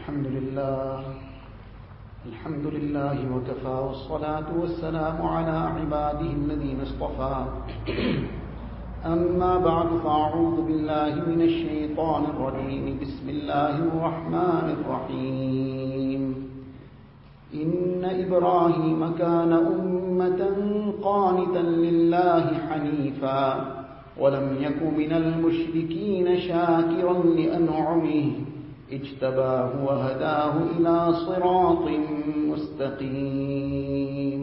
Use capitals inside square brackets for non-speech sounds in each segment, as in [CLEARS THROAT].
الحمد لله. الحمد لله وكفى والصلاة والسلام على عباده الذين اصطفى. أما بعد فأعوذ بالله من الشيطان الرجيم. بسم الله الرحمن الرحيم. إن إبراهيم كان أمة قانتا لله حنيفا ولم يك من المشركين شاكرا لأنعمه. اجتباه وهداه إلى صراط مستقيم.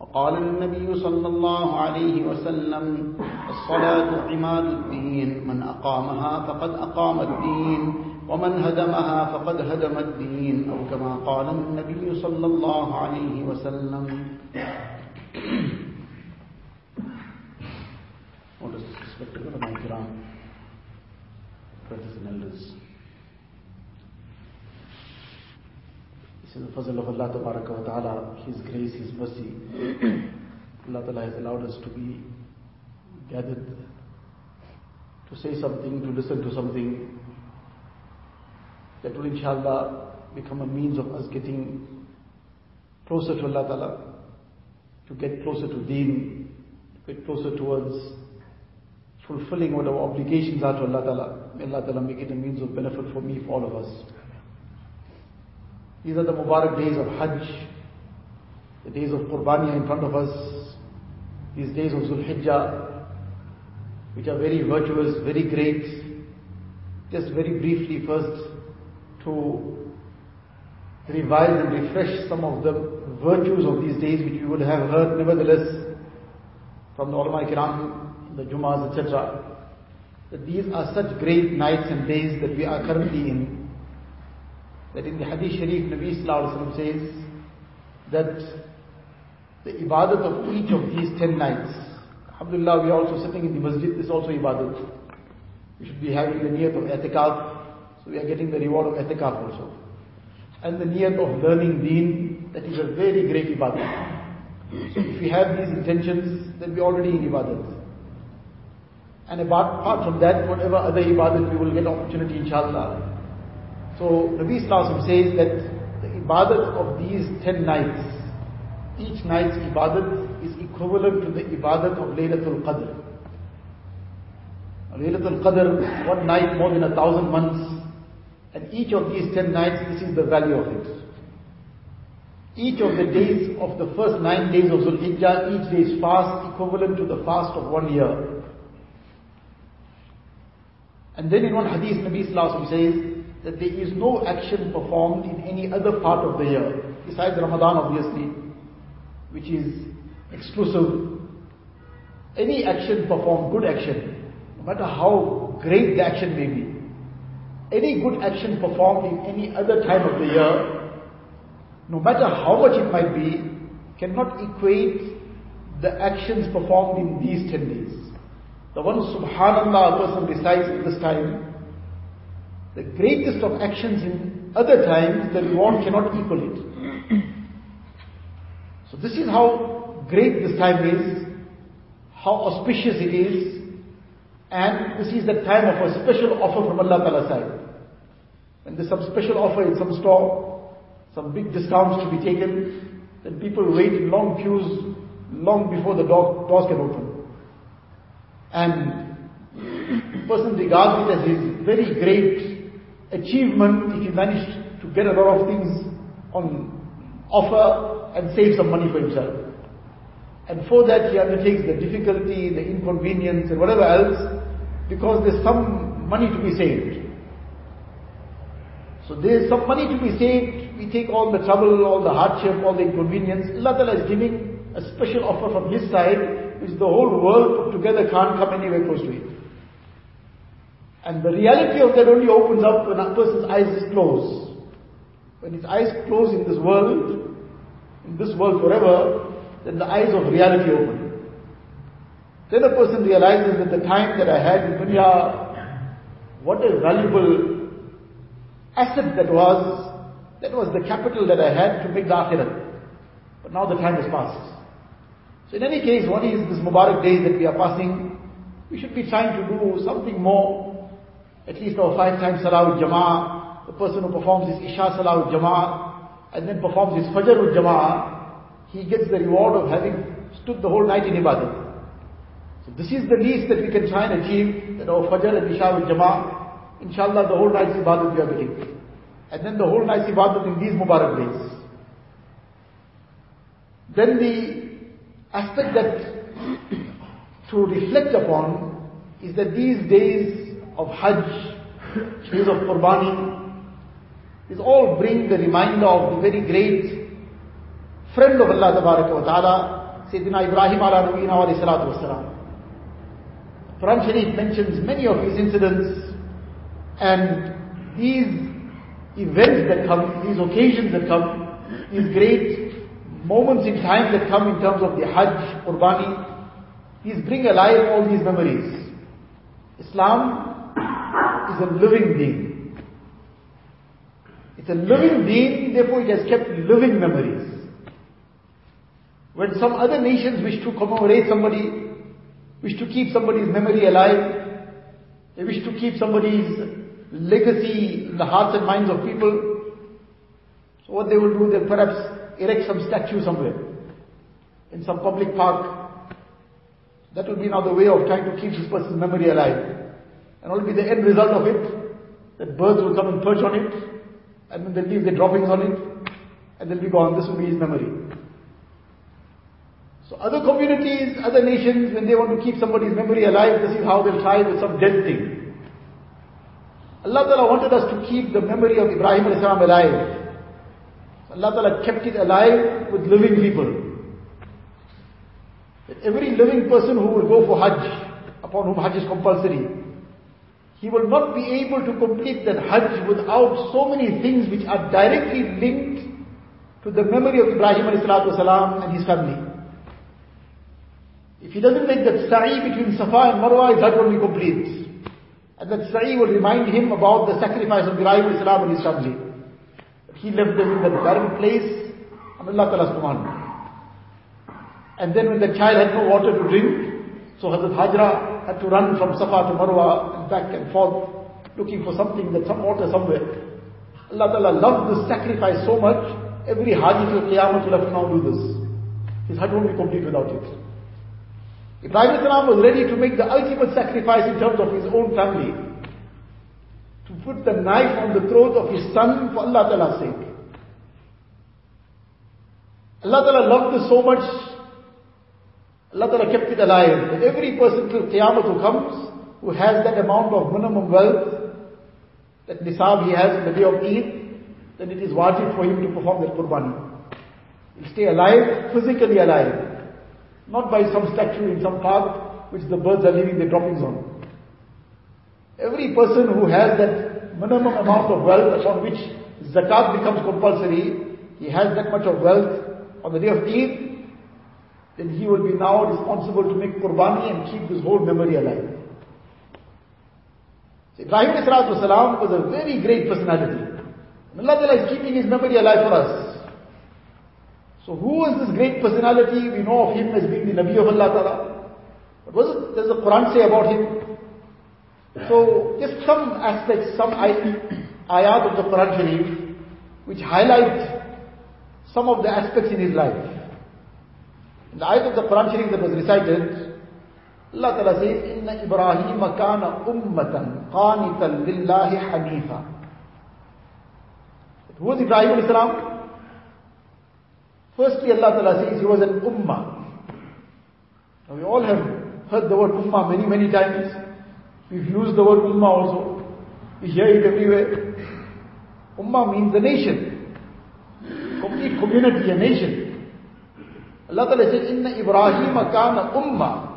وقال النبي صلى الله عليه وسلم الصلاة عماد الدين من أقامها فقد أقام الدين ومن هدمها فقد هدم الدين أو كما قال النبي صلى الله عليه وسلم. What is respectable of my Quran, brothers This is the fazl of Allah wa Ta'ala, His grace, His mercy. [CLEARS THROAT] Allah Ta'ala has allowed us to be gathered to say something, to listen to something that will inshallah become a means of us getting closer to Allah Ta'ala, to get closer to deen, to get closer towards fulfilling what our obligations are to Allah Ta'ala. May Allah Ta'ala make it a means of benefit for me, for all of us. These are the Mubarak days of Hajj, the days of Qurbaniya in front of us, these days of Zulhijjah, which are very virtuous, very great. Just very briefly first to revise and refresh some of the virtues of these days which we would have heard nevertheless from the ulama kiram, the Jumas, etc. That these are such great nights and days that we are currently in. That in the Hadith Sharif, Nabi Sallallahu says that the ibadat of each of these ten nights, Alhamdulillah, we are also sitting in the masjid, this is also ibadat. We should be having the niyat of etikaf, so we are getting the reward of etikaf also. And the niyat of learning deen, that is a very great ibadat. So if we have these intentions, then we are already in ibadat. And apart, apart from that, whatever other ibadat we will get opportunity inshallah. So Nabi Sallallahu says that the ibadat of these ten nights, each night's ibadat is equivalent to the ibadat of Laylatul Qadr. Laylatul Qadr, one night more than a thousand months, and each of these ten nights, this is the value of it. Each of the days of the first nine days of Zulhijjah, each day's fast equivalent to the fast of one year. And then in one hadith, Nabi Sallallahu says that there is no action performed in any other part of the year, besides Ramadan obviously, which is exclusive. Any action performed, good action, no matter how great the action may be, any good action performed in any other time of the year, no matter how much it might be, cannot equate the actions performed in these ten days. The one subhanallah a person recites this time, the greatest of actions in other times, the reward cannot equal it. [CLEARS THROAT] So this is how great this time is, how auspicious it is, and this is the time of a special offer from Allah Ta'ala side. When there's some special offer in some store, some big discounts to be taken, then people wait in long queues long before the door, doors can open. And the [CLEARS THROAT] person regards it as his very great achievement if he managed to get a lot of things on offer and save some money for himself. And for that he undertakes the difficulty, the inconvenience and whatever else because there's some money to be saved. So there's some money to be saved, we take all the trouble, all the hardship, all the inconvenience. Allah is giving a special offer from His side which the whole world put together can't come anywhere close to it. And the reality of that only opens up when a person's eyes is closed. When his eyes close in this world, in this world forever, then the eyes of reality open. Then a person realizes that the time that I had in dunya, what a valuable asset that was, that was the capital that I had to make the akhirat. But now the time has passed. So in any case, one is this Mubarak day that we are passing, we should be trying to do something more, at least our five times salah with jama'ah, the person who performs his Isha Salah with Jama'ah and then performs his Fajr with Jama'ah, he gets the reward of having stood the whole night in Ibadah. So this is the least that we can try and achieve, that our Fajr and Isha with Jama'ah, inshallah the whole night's Ibadah we are getting. And then the whole night's Ibadah in these Mubarak days. Then the aspect that to reflect upon is that these days of Hajj, days of Qurbani, is all bring the reminder of the very great friend of Allah ta'ala, Sayyidina Ibrahim ala nabiyina wa salatu wasalam. Quran Sharif mentions many of his incidents and these events that come, these occasions that come, these great moments in time that come in terms of the Hajj, Qurbani, these bring alive all these memories. Islam is a living deen. It's a living deen, therefore it has kept living memories. When some other nations wish to commemorate somebody, wish to keep somebody's memory alive, they wish to keep somebody's legacy in the hearts and minds of people, so what they will do, they'll perhaps erect some statue somewhere, in some public park. That will be now the way of trying to keep this person's memory alive. And what will be the end result of it? That birds will come and perch on it, and then they'll leave their droppings on it, and they'll be gone. This will be his memory. So other communities, other nations, when they want to keep somebody's memory alive, this is how they'll try with some dead thing. Allah Ta'ala wanted us to keep the memory of Ibrahim alive. Allah Ta'ala kept it alive with living people. That every living person who will go for Hajj, upon whom Hajj is compulsory, he will not be able to complete that Hajj without so many things which are directly linked to the memory of Ibrahim والسلام, and his family. If he doesn't make that sa'i between Safa and Marwa, his Hajj will be complete. And that sa'i will remind him about the sacrifice of Ibrahim and his family. He left them in that barren place on Allah Ta'ala's command. And then when the child had no water to drink, so Hazrat Hajra had to run from Safa to Marwa and back and forth, looking for something, that some water somewhere. Allah Ta'ala loved this sacrifice so much, every Haji till Qiyamah will have to now do this. His Hajj won't be complete without it. Ibrahim was ready to make the ultimate sacrifice in terms of his own family to put the knife on the throat of his son for Allah Ta'ala's sake. Allah Ta'ala loved this so much, Allah Ta'ala kept it alive. Every person till Qiyamah who comes, who has that amount of minimum wealth, that nisab he has in the day of Eid, then it is wajib for him to perform that qurbani. He'll stay alive, physically alive. Not by some statue in some park, which the birds are leaving their droppings on. Every person who has that minimum amount of wealth upon which zakat becomes compulsory, he has that much of wealth on the day of Eid, then he will be now responsible to make qurbani and keep this whole memory alive. So Ibrahim salam was a very great personality. And Allah is keeping his memory alive for us. So who is this great personality? We know of him as being the Nabi of Allah Ta'ala. What was it, does the Quran say about him? So just some aspects, some ayat of the Quran Sharif, which highlight some of the aspects in his life. In the ayat of the Quran Sharif that was recited, Allah Ta'ala says, Inna Ibrahim kana ummatan qanitan lillahi hanifa. Who was Ibrahim Islam? Firstly, Allah Ta'ala says he was an ummah. Now we all have heard the word ummah many, many times. We've used the word ummah also. We hear it everywhere. Ummah means a nation. Complete community, a nation. Allah Ta'ala says, Inna Ibrahim kana ummah.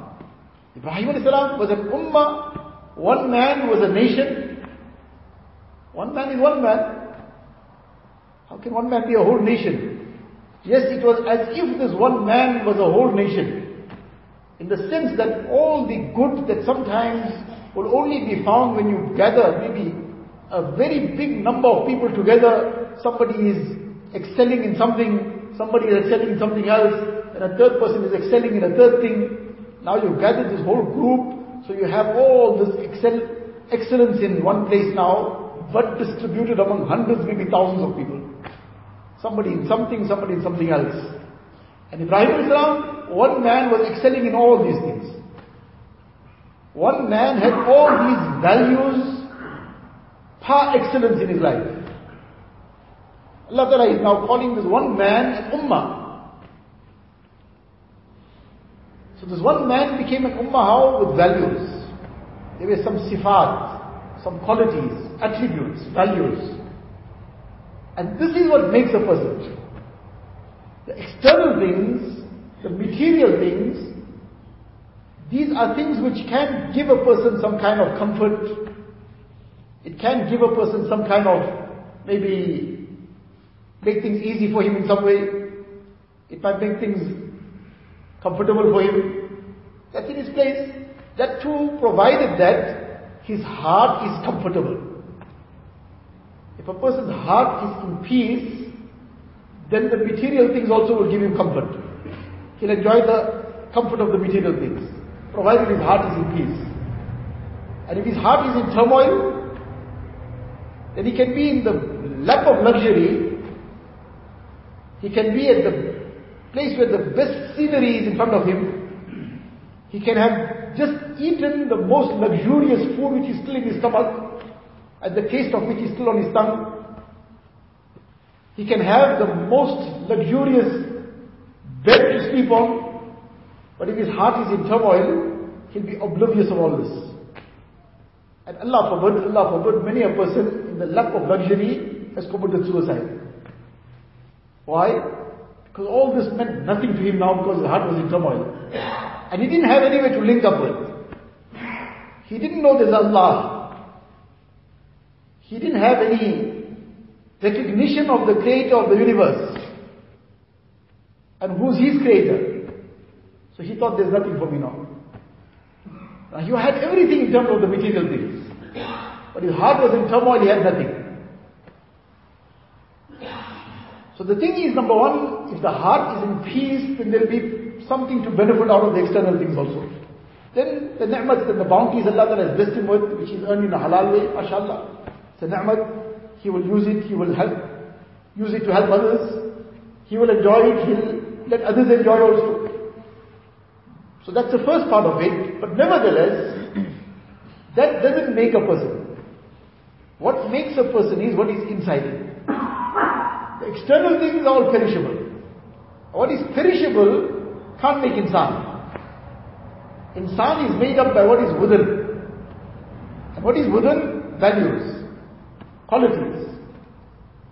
Ibrahim was an ummah. One man was a nation. One man is one man. How can one man be a whole nation? Yes, it was as if this one man was a whole nation. In the sense that all the good that sometimes will only be found when you gather maybe a very big number of people together. Somebody is excelling in something, somebody is excelling in something else, and a third person is excelling in a third thing. Now you've gathered this whole group, so you have all this excel, excellence in one place now. but distributed among hundreds, maybe thousands of people. Somebody in something, somebody in something else. And Ibrahim Islam, one man was excelling in all these things. One man had all these values par excellence in his life. Allah Ta'ala is now calling this one man an ummah. So this one man became an ummah? With values. There were some sifat, some qualities, attributes, values. And this is what makes a person. The external things, the material things, these are things which can give a person some kind of comfort. It can give a person some kind of, maybe, make things easy for him in some way. It might make things comfortable for him. That's in his place. That too, provided that his heart is comfortable. If a person's heart is in peace, then the material things also will give him comfort. He'll enjoy the comfort of the material things provided his heart is in peace. And if his heart is in turmoil, then he can be in the lap of luxury. He can be at the place where the best scenery is in front of him. He can have just eaten the most luxurious food which is still in his stomach, and the taste of which is still on his tongue. He can have the most luxurious bed to sleep on, but if his heart is in turmoil, he'll be oblivious of all this. And Allah forbid, Allah forbid, many a person in the lap of luxury has committed suicide. Why? Because all this meant nothing to him now because his heart was in turmoil. And he didn't have anywhere to link up with. He didn't know there's Allah. He didn't have any recognition of the creator of the universe. And who's his creator? So he thought there's nothing for me now. Now he had everything in terms of the material things. But his heart was in turmoil, he had nothing. So the thing is, number one, if the heart is in peace, then there will be something to benefit out of the external things also. Then the ni'mat and the bounties Allah Ta'ala has blessed him with, which he's earned in a halal way, mashallah. It's a ni'mat, he will use it, he will help, use it to help others. He will enjoy it, he'll let others enjoy also. So that's the first part of it. But nevertheless, that doesn't make a person. What makes a person is what is inside him The external things are all perishable. What is perishable can't make insan. Insan is made up by what is within. And what is within? Values, qualities.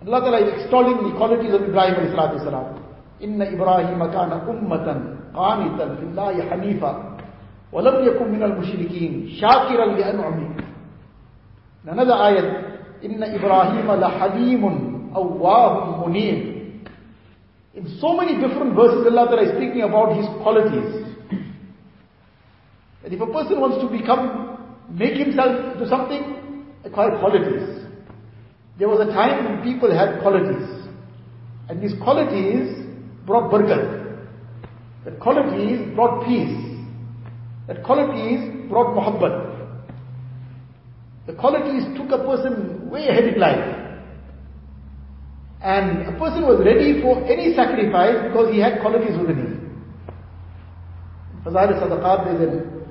Allah Ta'ala is extolling the qualities of Ibrahim alayhi salatu wasalam. Inna Ibrahim kana ummatan قانتا في الله حنيفا ولم يكن من المشركين شاكرا لأنعمه Another ayat إن إبراهيم لحليم Awwahun Munib. In so many different verses, Allah Ta'ala is speaking about His qualities. And if a person wants to become, make himself do something, acquire qualities. There was a time when people had qualities. And these qualities brought barakat. That qualities brought peace. That qualities brought muhabbat. The qualities took a person way ahead in life. And a person was ready for any sacrifice because he had qualities within him. Fazail Sadaqat, there's an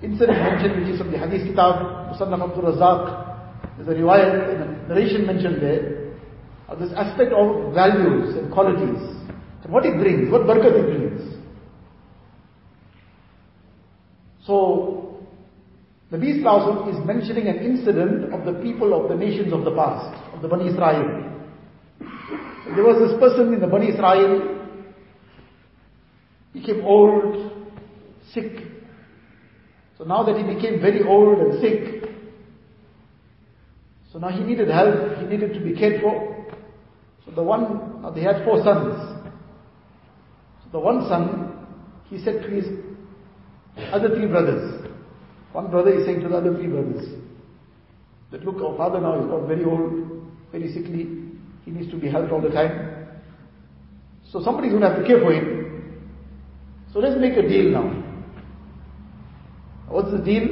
incident mentioned which is from the Hadith Kitab, Musannaf Abdul Razak. There's a riwayat, a narration mentioned there, of this aspect of values and qualities. And what it brings, what barakat it brings. So, Nabi Sallallahu is mentioning an incident of the people of the nations of the past, of the Bani Israel. There was this person in the Bani Israel, he became old, sick. So now that he became very old and sick, so now he needed help, he needed to be cared for. So the one, now they had four sons. So the one son, he said to his other three brothers. One brother is saying to the other three brothers that look, our father now is got very old, very sickly, he needs to be helped all the time. So somebody's going to have to care for him. So let's make a deal now. What's the deal?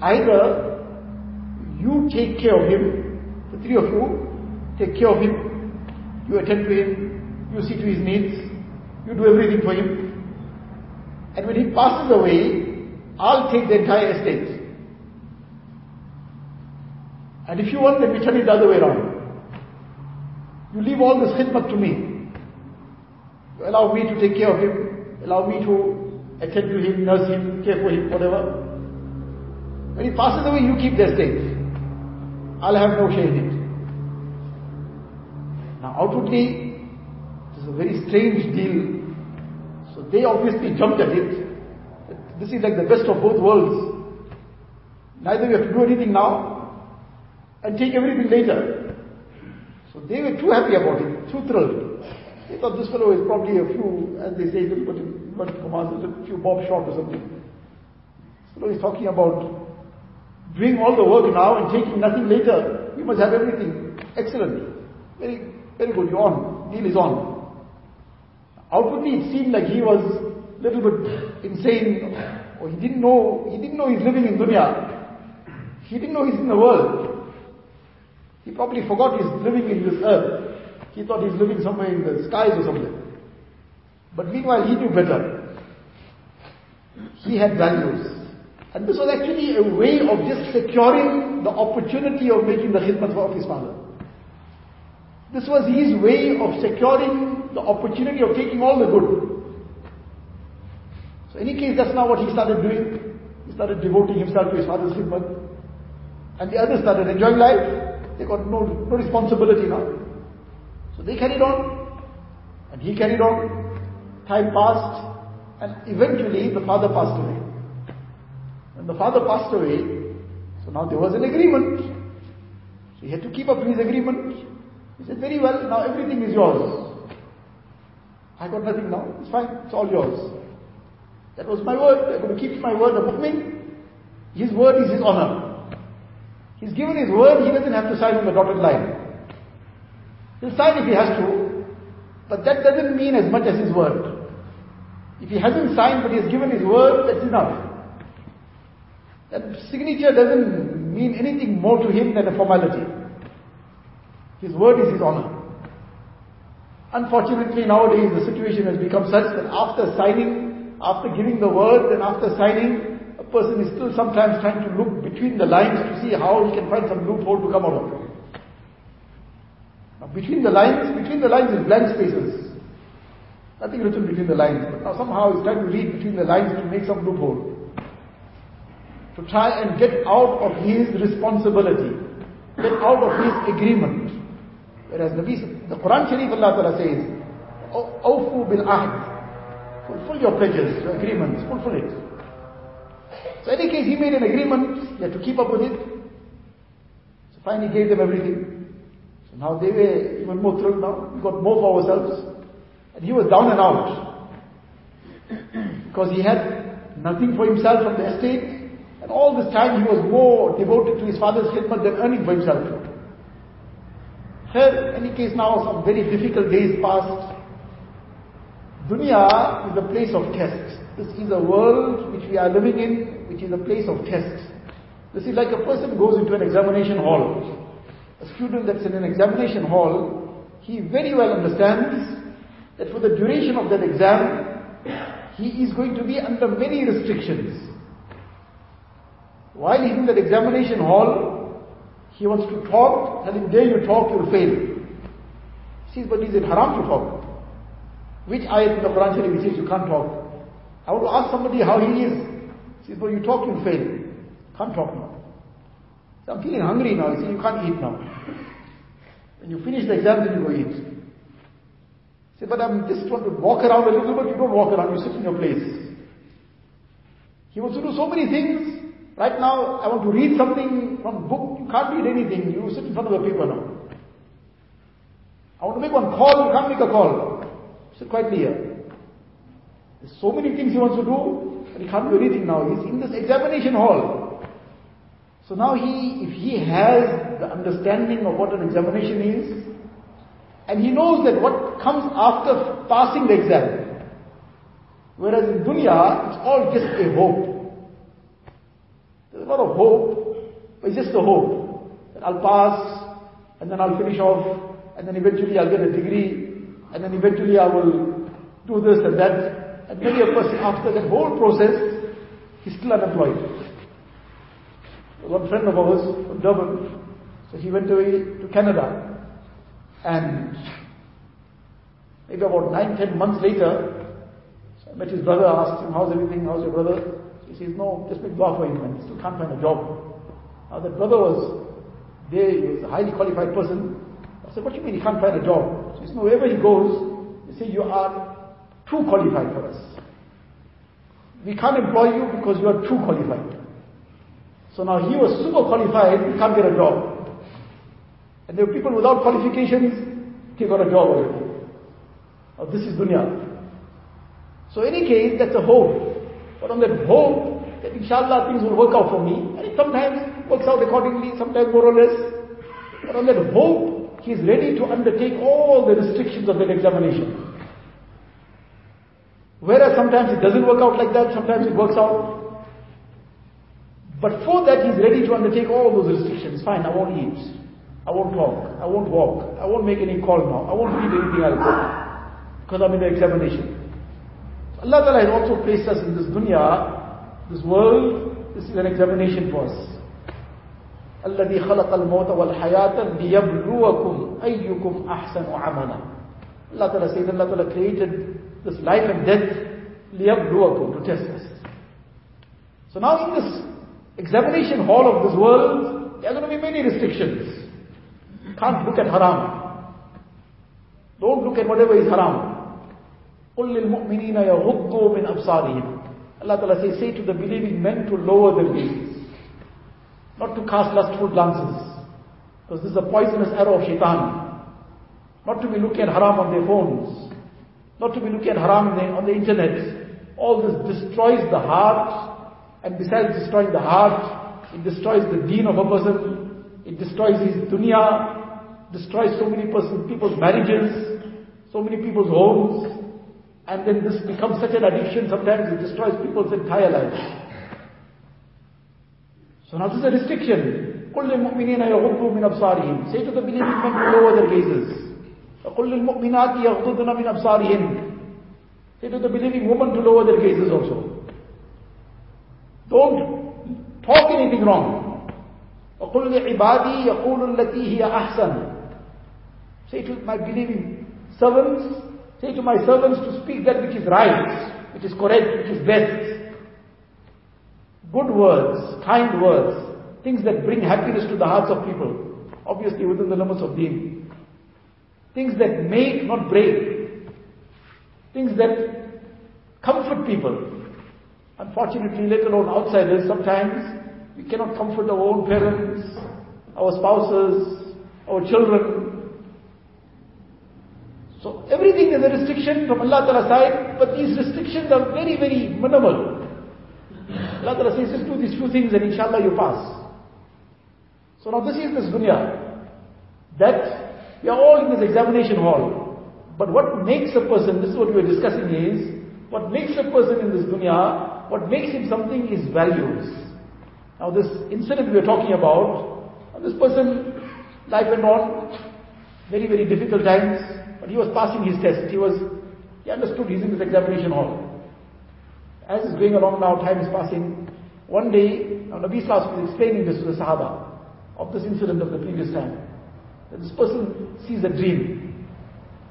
Either You take care of him, the three of you, take care of him, you attend to him, you see to his needs, you do everything for him. And when he passes away, I'll take the entire estate. And if you want, then we turn it the other way around. You leave all this khidmat to me. You allow me to take care of him, allow me to attend to him, nurse him, care for him, whatever. When he passes away, you keep the estate. I'll have no share in it. Now outwardly, it is a very strange deal. So they obviously jumped at it. This is like the best of both worlds. Neither we have to do anything now and take everything later. So they were too happy about it, too thrilled. They thought this fellow is probably a few, as they say, bit in commands, a few bob short or something. This fellow is talking about doing all the work now and taking nothing later. We must have everything. Excellent. Very, very good. You're on. Deal is on. Outwardly it seemed like he was a little bit insane or he didn't know, he didn't know he's living in dunya. He didn't know he's in the world. He probably forgot he's living in this earth. He thought he's living somewhere in the skies or something. But meanwhile he knew better. He had values. And this was actually a way of just securing the opportunity of making the khidmat of his father. This was his way of securing the opportunity of taking all the good. So in any case, that's not what he started doing. He started devoting himself to his father's khidmat. And the others started enjoying life. They got no, no responsibility now. So they carried on. And he carried on. Time passed. And eventually the father passed away. When the father passed away, so now there was an agreement. So he had to keep up his agreement. He said, very well, now everything is yours. I got nothing now. It's fine. It's all yours. That was my word. I'm going to keep my word. The mu'min, his word is his honor. He's given his word, he doesn't have to sign on the dotted line. He'll sign if he has to, but that doesn't mean as much as his word. If he hasn't signed but he has given his word, that's enough. That signature doesn't mean anything more to him than a formality. His word is his honor. Unfortunately, nowadays the situation has become such that after signing, after giving the word and after signing, person is still sometimes trying to look between the lines to see how he can find some loophole to come out of. Now between the lines, between the lines is blank spaces. Nothing written between the lines. But now somehow he's trying to read between the lines to make some loophole to try and get out of his responsibility, get out of his agreement. Whereas the, the Quran Sharif Allah Ta'ala says, Awfu bil ahd. Fulfill your pledges, your agreements, fulfill it. So in any case, he made an agreement, he had to keep up with it. So finally he gave them everything. So now they were even more thrilled now. We got more for ourselves. And he was down and out. because he had nothing for himself from the estate. And all this time he was more devoted to his father's khidmat than earning for himself. Here, in any case now, some very difficult days passed. Dunya is a place of tests. This is a world which we are living in, which is a place of tests. This is like a person goes into an examination hall. A student that's in an examination hall, he very well understands that for the duration of that exam, he is going to be under many restrictions. While he's in that examination hall, he wants to talk, tell him, dare you talk, you'll fail. He says, but is it haram to talk? Which ayat in the Quran says you can't talk? I want to ask somebody how he is. He says, but you talk, you'll fail. Can't talk now. So I'm feeling hungry now. He you can't eat now. When you finish the exam, then you go eat. Say, but I'm just want to walk around a little bit. You don't walk around, you sit in your place. He wants to do so many things. Right now, I want to read something from book. You can't read anything. You sit in front of the paper now. I want to make one call. You can't make a call. Sit quietly here. There's so many things he wants to do, he can't do anything now. He's in this examination hall. So now he, if he has the understanding of what an examination is, and he knows that what comes after passing the exam, whereas in dunya, it's all just a hope. There's a lot of hope, but it's just a hope. that I'll pass, and then I'll finish off, and then eventually I'll get a degree, and then eventually I will do this and that. And many a person after that whole process, he's still unemployed. One friend of ours from Durban, so he went away to Canada, and maybe about nine, ten months later, so I met his brother, asked him, how's everything, how's your brother? He says, no, just make dua for him. He still can't find a job. Now that brother was there, he was a highly qualified person. I said, what do you mean he can't find a job? He says, no, wherever he goes, they say, you are too qualified for us. We can't employ you because you are too qualified. So now he was super qualified, he can't get a job. And there were people without qualifications, he got a job already. Now this is dunya. So in any case, that's a hope. But on that hope, that inshallah things will work out for me. And it sometimes works out accordingly, sometimes more or less. But on that hope, he is ready to undertake all the restrictions of that examination. Whereas sometimes it doesn't work out like that, sometimes it works out. But for that he's ready to undertake all those restrictions. Fine, I won't eat. I won't talk. I won't walk. I won't make any call now. I won't read anything else. Because I'm in the examination. Allah Ta'ala has also placed us in this dunya this world, this is an examination for us. الذي خلق الموت والحياة ليبلوكم أيكم أحسن عملا Allah Ta'ala says Allah Ta'ala created this life and death ليبلوكم to test us. So now in this examination hall of this world, there are going to be many restrictions. Can't look at haram. Don't look at whatever is haram. قل للمؤمنين يغضوا من أبصارهم Allah Ta'ala says, say to the believing men to lower their gaze. Not to cast lustful glances. Because this is a poisonous arrow of shaitan. Not to be looking at haram on their phones. not to be looking at haram on the internet. All this destroys the heart, and besides destroying the heart, it destroys the deen of a person, it destroys his dunya, destroys so many person, people's marriages, so many people's homes, and then this becomes such an addiction sometimes it destroys people's entire life. So now this is a restriction. Say to the believing men to lower their gazes. قُلْ لِلْمُؤْمِنَاتِ يَغْضُضْنَ مِنْ أَبْصَارِهِمْ Say to the believing woman to lower their gazes also. Don't talk anything wrong. وَقُلْ لِعِبَادِي يَقُولُ الَّتِي هِيَ أَحْسَنُ Say to my believing servants, Say to my servants to speak that which is right, which is correct, which is best. Good words, kind words, things that bring happiness to the hearts of people, obviously within the limits of deen. Things that make, not break. Things that comfort people. Unfortunately, let alone outsiders, sometimes we cannot comfort our own parents, our spouses, our children, so everything is a restriction from Allah Ta'ala side, but these restrictions are very, very minimal. Allah Ta'ala says, just do these few things and inshallah you pass. So now this is this dunya. That we are all in this examination hall. But what makes a person, this is what we are discussing is, what makes a person in this dunya, what makes him something is values. Now this incident we are talking about, this person, life went on, very, very difficult times, but he was passing his test. He was, he understood he's in this examination hall. As he's going along now, time is passing. One day, now Nabi was explaining this to the Sahaba of this incident of the previous time. This person sees a dream.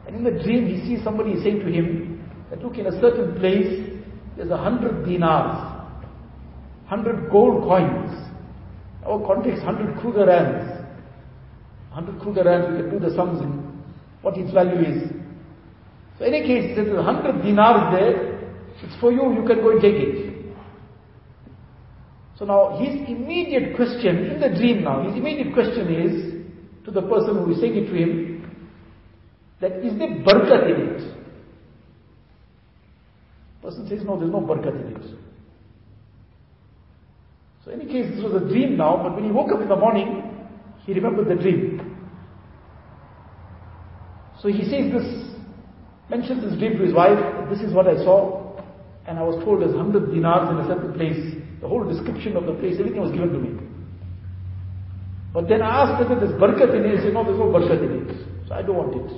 And in the dream, he sees somebody saying to him that look, in a certain place, there's a hundred dinars, hundred gold coins. Our context, hundred Kruger rands. Hundred Kruger rands, we can do the sums in what its value is. So in any case, there's a hundred dinars there, it's for you, you can go and take it. So now his immediate question, in the dream now, his immediate question is to the person who is saying it to him, that is there barakat in it? Person says, no, there's no barakat in it. So in any case, this was a dream now, but when he woke up in the morning, he remembered the dream. So he says this, mentions this dream to his wife, this is what I saw, and I was told there's 100 dinars in a certain place. The whole description of the place, everything was given to me. But then I asked whether there's barakat in it. He said, no, there's no barakat in it. So I don't want it.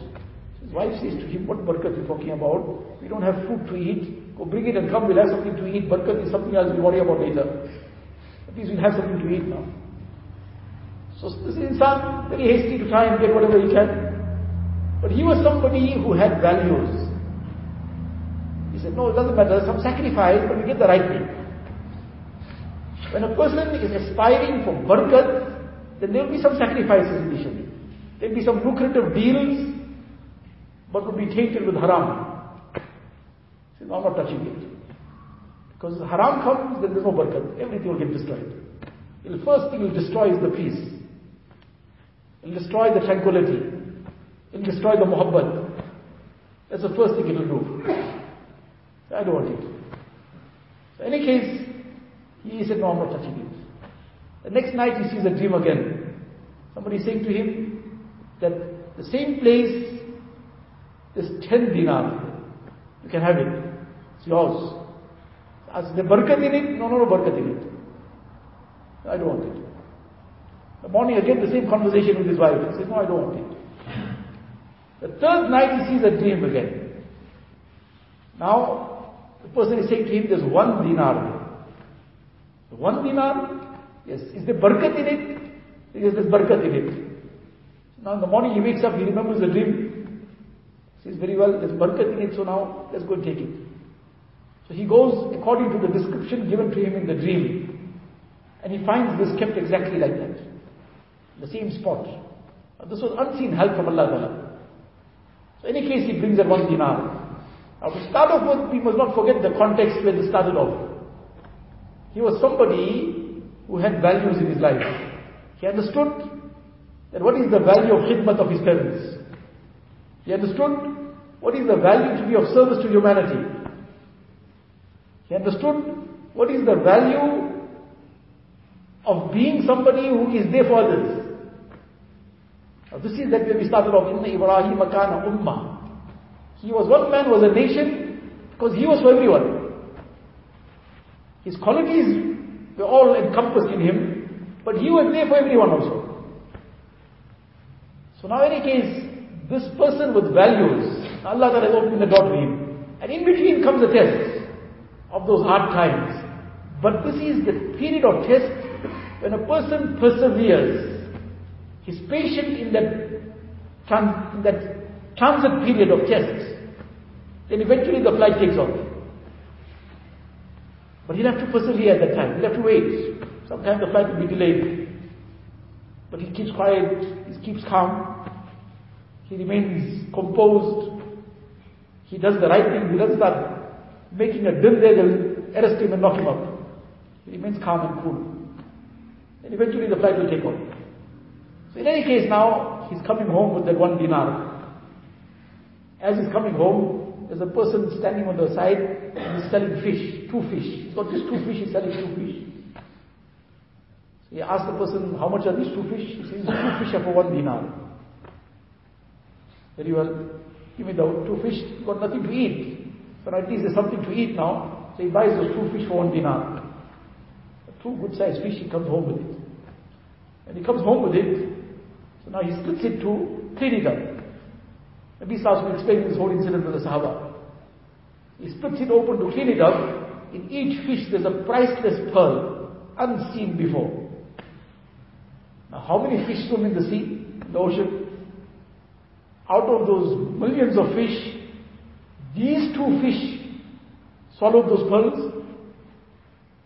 His wife says to him, what barakat are you talking about? We don't have food to eat. Go bring it and come, we'll have something to eat. Barakat is something else we'll worry about later. At least we'll have something to eat now. So this is insan, very hasty to try and get whatever he can. But he was somebody who had values. He said, no, it doesn't matter, some sacrifice, but we get the right thing. When a person is aspiring for barakat, then there will be some sacrifices initially. There will be some lucrative deals, but will be tainted with haram. Said, no, I'm not touching it. Because haram comes, then there's no barakat. Everything will get destroyed. The first thing will destroy is the peace. It will destroy the tranquility. It will destroy the muhabbat. That's the first thing it will do. I don't want it. So in any case, he said, no, I'm not touching it. The next night he sees a dream again. Somebody saying to him that the same place, is 10 dinar. You can have it. It's yours. As the barakat in it? No, no, no barakat in it. I don't want it. The morning again the same conversation with his wife. He says, no, I don't want it. The third night he sees a dream again. Now, the person is saying to him, there's one dinar. One dinar? Yes. Is there barakat in it? Yes, there's barakat in it. Now in the morning he wakes up, he remembers the dream. He says very well, there's barakat in it, so now let's go and take it. So he goes according to the description given to him in the dream. And he finds this kept exactly like that. The same spot. Now, this was unseen help from Allah Ta'ala. So in any case, he brings that one dinar. Now to start off with, we must not forget the context where this started off. He was somebody who had values in his life. He understood that what is the value of khidmat of his parents. He understood what is the value to be of service to humanity. He understood what is the value of being somebody who is there for others. Now this is that we started off, Inna Ibrahim Kana Ummah. He was, one man was a nation because he was for everyone. His qualities were all encompassed in him, but he was there for everyone also. So now in any case, this person with values, Allah Ta'ala has opened the door to him. And in between comes the test of those hard times. But this is the period of test when a person perseveres. He's patient in that, in that transit period of tests. Then eventually the flight takes off. But he'll have to persevere at that time. He'll have to wait. Sometimes the flight will be delayed. But he keeps quiet, he keeps calm. He remains composed. He does the right thing. He doesn't start making a din there, they'll arrest him and knock him up. He remains calm and cool. And eventually the flight will take off. So in any case now, he's coming home with that one dinar. As he's coming home, there's a person standing on the side he's selling fish, two fish. He's got just two fish, he's selling two fish. So he asks the person, how much are these two fish? He says, two fish are for one dinar. Very well. Give me the two fish, got nothing to eat. So at least there's something to eat now. So he buys those two fish for one dinar. Two good sized fish, he comes home with it. And he comes home with it. So now he splits it to clean it up. Nabi Sallallahu explaining this whole incident to the Sahaba. He splits it open to clean it up. In each fish there's a priceless pearl, unseen before. Now how many fish swim in the sea, in the ocean? Out of those millions of fish, these two fish swallowed those pearls.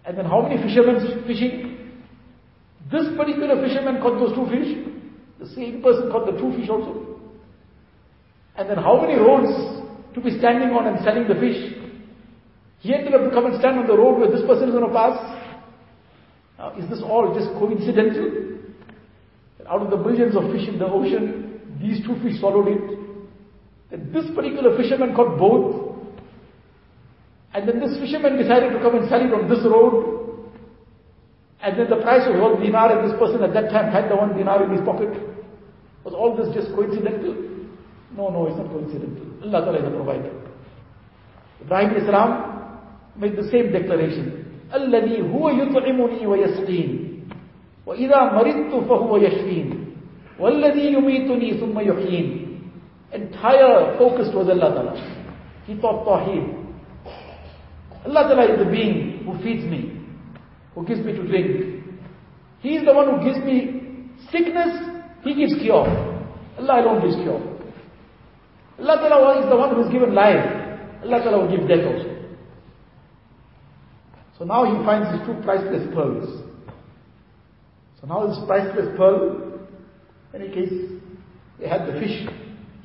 And then how many fishermen fishing? This particular fisherman caught those two fish. The same person caught the two fish also. And then how many roads to be standing on and selling the fish? He ended up to come and stand on the road where this person is going to pass. Now, is this all just coincidental? Out of the millions of fish in the ocean, these two fish swallowed it. Then this particular fisherman caught both. And then this fisherman decided to come and sell it on this road. And then the price was one dinar and this person at that time had the one dinar in his pocket. Was all this just coincidental? No, no, it's not coincidental. Allah Ta'ala is a provider. Ibrahim Islam made the same declaration. الذي هو يطعمني ويسقين وَإِذَا مَرِضْتُ فَهُوَ يَشْفِينِ وَالَّذِي يُمِيتُنِي ثُمَّ يُحْيِينِ Entire focus was Allah Ta'ala. He thought Tawheed. Allah Ta'ala is the being who feeds me, who gives me to drink. He is the one who gives me sickness, He gives cure. Allah alone gives cure. Allah Ta'ala is the one who has given life. Allah Ta'ala will give death also. So now he finds these two priceless pearls. So now this priceless pearl, in any case, they had the fish.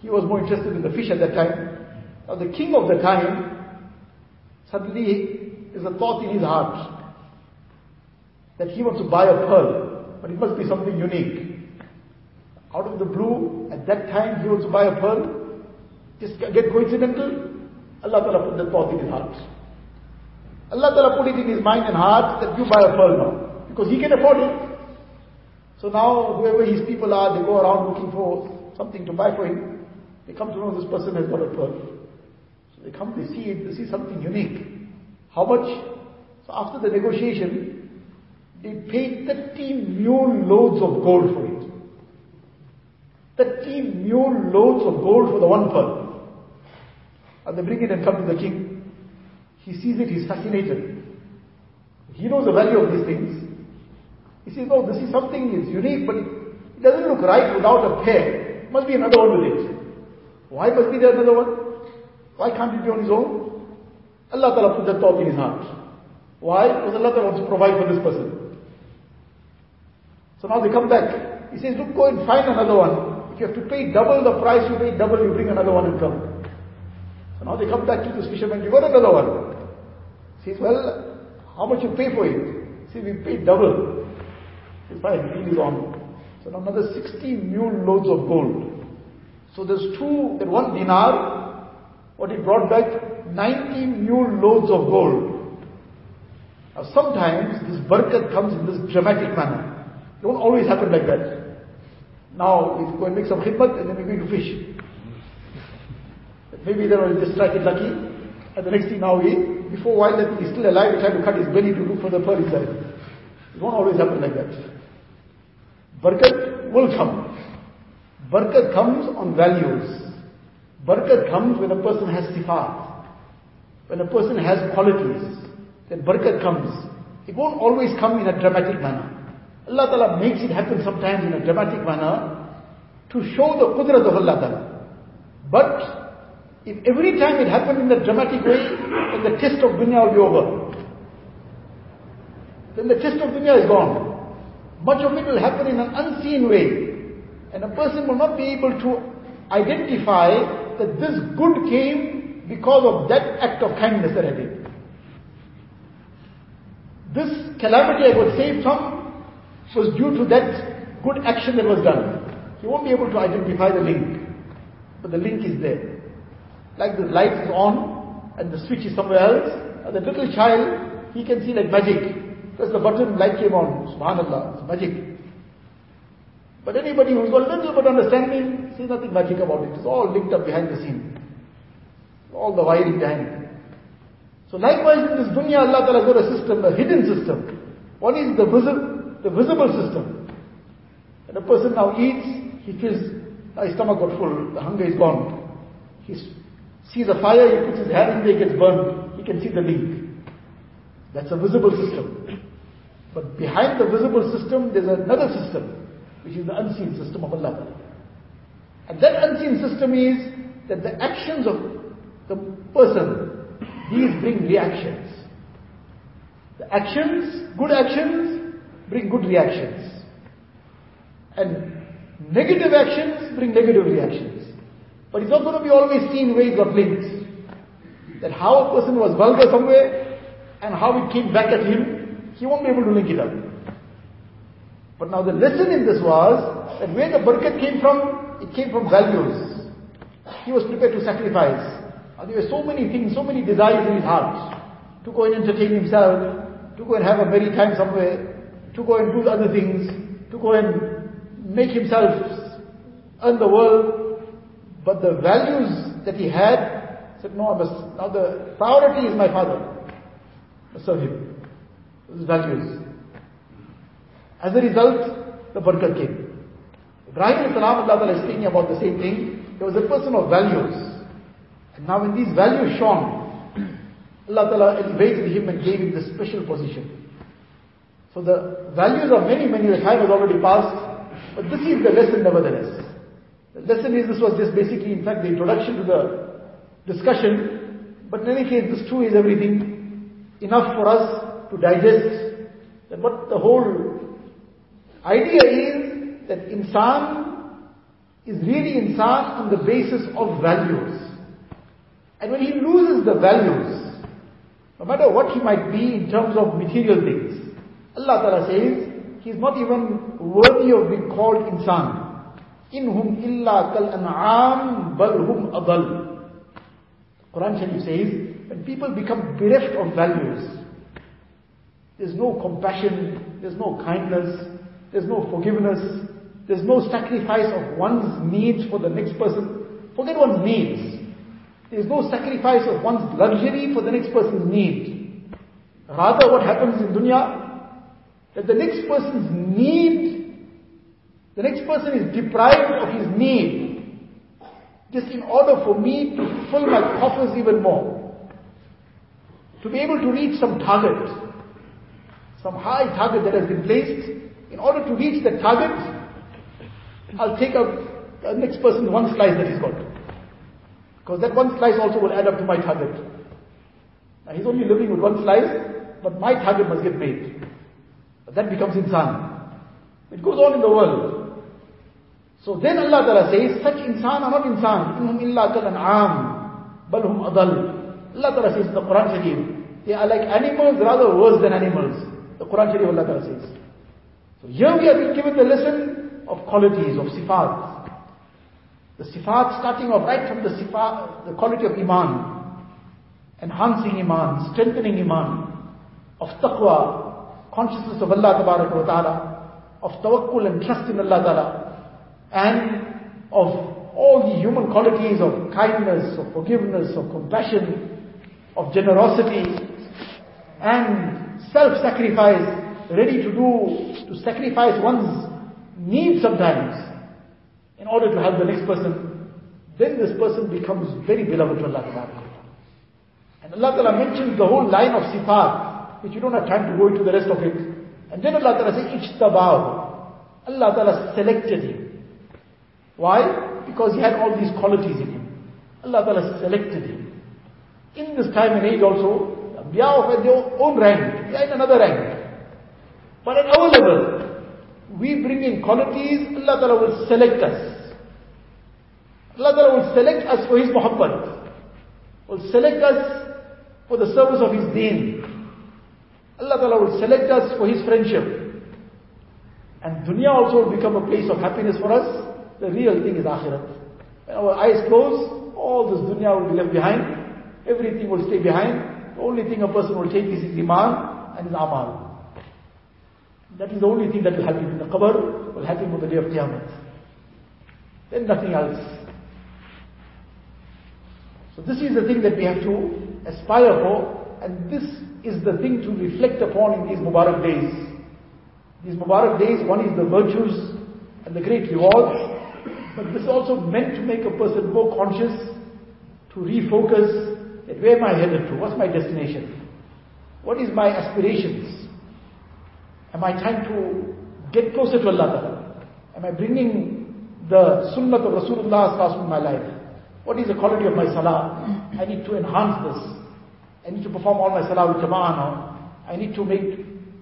He was more interested in the fish at that time. Now the king of the time, suddenly is a thought in his heart that he wants to buy a pearl, but it must be something unique. Out of the blue, at that time he wants to buy a pearl, just get coincidental, Allah Ta'ala put the thought in his heart. Allah Ta'ala put it in his mind and heart that you buy a pearl now. Because he can afford it. So now whoever his people are, they go around looking for something to buy for him. They come to know this person has got a pearl. So they come, they see it, they see something unique. How much? So after the negotiation, they paid 30 mule loads of gold for it. 30 mule loads of gold for the one pearl. And they bring it and come to the king. He sees it, he's fascinated. He knows the value of these things. He says, no, this is something, it's unique, but it doesn't look right without a pair. Must be another one with it. Why must be there another one? Why can't it be on his own? Allah Ta'ala put that thought in his heart. Why? Because Allah Ta'ala wants to provide for this person. So now they come back. He says, look, go and find another one. If you have to pay double the price, you pay double, you bring another one and come. So now they come back to this fisherman, you got another one. He says, well, how much you pay for it? Says, we paid double. Says, fine, deal is on. So now another 60 mule loads of gold. So there's two, that one dinar, what he brought back, 90 mule loads of gold. Now sometimes this barakat comes in this dramatic manner. It don't always happen like that. Now we go and make some khidmat and then we're going to fish. Maybe then we'll just strike it lucky. And the next thing now we, before while that he's still alive, we try to cut his belly to look for the pearl inside. It won't always happen like that. Barakat will come. Barakat comes on values. Barakat comes when a person has sifat. When a person has qualities. Then barakat comes. It won't always come in a dramatic manner. Allah Ta'ala makes it happen sometimes in a dramatic manner to show the qudrat of Allah Ta'ala. But if every time it happened in a dramatic way, then the test of dunya will be over. Then the test of dunya is gone. Much of it will happen in an unseen way. And a person will not be able to identify that this good came because of that act of kindness that I did. This calamity I got saved from was due to that good action that was done. He won't be able to identify the link. But the link is there. Like the light is on and the switch is somewhere else. And the little child, he can see like magic. Press the button, light came on. Subhanallah, it's magic. But anybody who's got a little bit understanding sees nothing magic about it. It's all linked up behind the scene. All the wiring behind. it. So likewise in this dunya, Allah Ta'ala got a system, a hidden system. One is the visible, the visible system. When a person now eats, he feels his stomach got full, the hunger is gone. He sees a fire, he puts his hand in there, gets burned. He can see the link. That's a visible system. But behind the visible system, there's another system, which is the unseen system of Allah. And that unseen system is that the actions of the person, these bring reactions. The actions, good actions, bring good reactions. And negative actions bring negative reactions. But it's not going to be always seen ways of links. That how a person was vulgar somewhere and how it came back at him, he won't be able to link it up. But now the lesson in this was that where the barakat came from, it came from values. He was prepared to sacrifice. There were so many things, so many desires in his heart. To go and entertain himself, to go and have a merry time somewhere, to go and do other things, to go and make himself earn the world. But the values that he had, said, no, I must, now the priority is my father. Serve him. Values. As a result, the barakat came. Ibrahim Allah is speaking about the same thing. He was a person of values. And now when these values shone, Allah Ta'ala elevated him and gave him this special position. So the values of many, many, the time has already passed, but this is the lesson nevertheless. The lesson is, this was just basically, in fact, the introduction to the discussion, but in any case, this too is everything enough for us to digest that what the whole idea is that insan is really insan on the basis of values. And when he loses the values, no matter what he might be in terms of material things, Allah Ta'ala says, he's not even worthy of being called insan. Inhum illa kal an'am hum adal. Quran Sharif says, when people become bereft of values, there's no compassion, there's no kindness, there's no forgiveness, there's no sacrifice of one's needs for the next person. Forget one's needs. There's no sacrifice of one's luxury for the next person's need. Rather what happens in dunya, that the next person's need, the next person is deprived of his need, just in order for me to fill my coffers even more. To be able to reach some target, some high target that has been placed, in order to reach that target, I'll take up the next person one slice that he's got. Because that one slice also will add up to my target. Now he's only living with one slice, but my target must get made. But that becomes insan. It goes on in the world. So then Allah Ta'ala says, such insan are not insan. Innum illa kal an'am. Bal hum adal. Allah Ta'ala says the Quran Sharif, they are like animals, rather worse than animals. The Quran Sharif Allah Ta'ala says. So here we are given the lesson of qualities, of sifat. The sifat starting off right from the sifat, the quality of iman, enhancing iman, strengthening iman, of taqwa, consciousness of Allah ta'ala, of tawakkul and trust in Allah ta'ala, and of all the human qualities of kindness, of forgiveness, of compassion, of generosity, and self-sacrifice, ready to do, to sacrifice one's needs sometimes, in order to help the next person, then this person becomes very beloved to Allah Ta'ala. And Allah Ta'ala mentions the whole line of sifat, which you don't have time to go into the rest of it. And then Allah Ta'ala says, Ijtabab. Allah Ta'ala selected him. Why? Because he had all these qualities in him. Allah Ta'ala selected him. In this time and age also, Anbiya of their own rank, they in another rank. But at our level, we bring in qualities, Allah Ta'ala will select us. Allah Ta'ala will select us for His muhabbat. Will select us for the service of His deen. Allah Ta'ala will select us for His friendship. And dunya also will become a place of happiness for us. The real thing is akhirat. When our eyes close, all this dunya will be left behind. Everything will stay behind. The only thing a person will take is his iman and his amal. That is the only thing that will help him in the qabr, will help him on the day of Qiyamah. Then nothing else. So this is the thing that we have to aspire for, and this is the thing to reflect upon in these Mubarak days. These Mubarak days, one is the virtues and the great rewards, but this is also meant to make a person more conscious, to refocus, where am I headed to? What's my destination? What is my aspirations? Am I trying to get closer to Allah Am I bringing the sunnah of Rasulullah in my life? What is the quality of my salah? I need to enhance this. I need to perform all my salah with jama'ah now. I need to make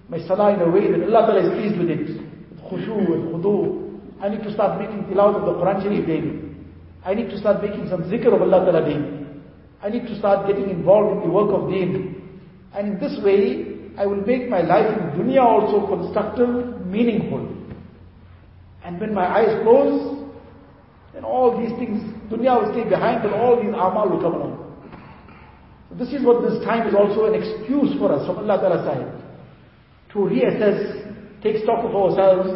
my salah in a way that Allah is pleased with it. With khushu, with khudu. I need to start making tilawat of the Quran Sharif daily. I need to start making some zikr of Allah Ta'ala daily. I need to start getting involved in the work of deen. And in this way, I will make my life in dunya also constructive, meaningful. And when my eyes close, then all these things, dunya will stay behind, and all these amal will come along. So this is what this time is also an excuse for us from Allah Ta'ala side. To reassess, take stock of ourselves,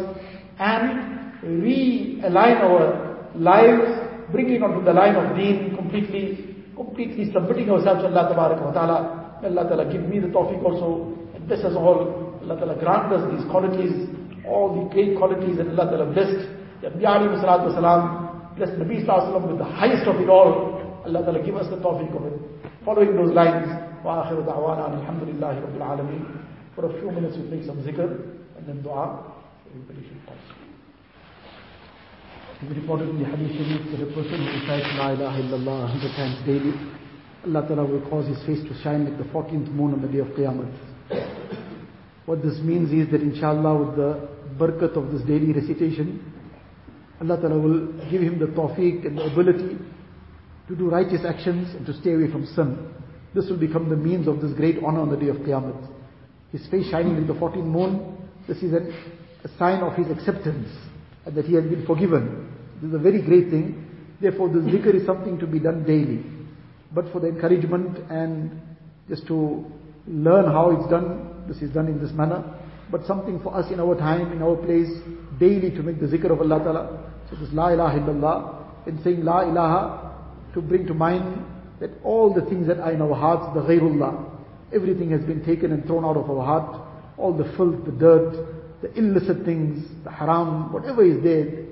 and realign our lives, bring it onto the line of deen completely, completely submitting ourselves to Allah Ta'ala. Allah Ta'ala give me the tawfiq also this is all, Allah Ta'ala grant us these qualities all the great qualities that Allah Ta'ala blessed. The Anbiya alayhi salatu wasalam, blessed Nabi Sallallahu with the highest of it all. Allah Ta'ala give us the tawfiq of it. Following those lines, وآخر دعوانا الحمد لله رب العالمين. For a few minutes we'll make some zikr and then dua. Everybody should pause. It is reported in the Hadith Sharif that a person who recites La ilaha illallah a hundred times daily, Allah Ta'ala will cause his face to shine like the 14th moon on the day of Qiyamah. What this means is that inshallah with the barakat of this daily recitation, Allah Ta'ala will give him the tawfiq and the ability to do righteous actions and to stay away from sin. This will become the means of this great honor on the day of Qiyamah. His face shining like the 14th moon, this is a sign of his acceptance and that he has been forgiven. This is a very great thing. Therefore, this zikr is something to be done daily. But for the encouragement and just to learn how it's done, this is done in this manner. But something for us in our time, in our place, daily to make the zikr of Allah Ta'ala. So this La ilaha illallah, in saying La ilaha, to bring to mind that all the things that are in our hearts, the ghairullah, everything has been taken and thrown out of our heart. All the filth, the dirt, the illicit things, the haram, whatever is there,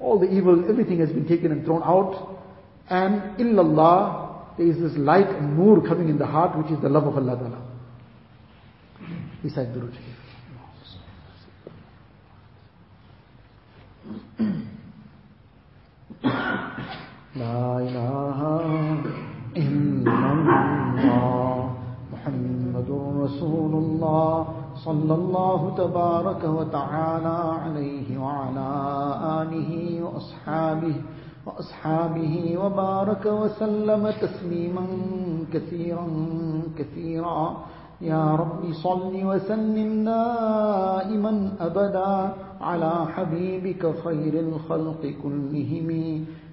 all the evil, everything has been taken and thrown out. And illallah, there is this light and nur coming in the heart, which is the love of Allah Ta'ala. Recite Durood Sharif. لا إله إلا الله محمد رسول الله صلى الله تبارك وتعالى عليه وعلى آله وأصحابه وأصحابه وبارك وسلم تسليما كثيرا كثيرا. يا رب صل وسلم دائما أبدا على حبيبك خير الخلق كلهم.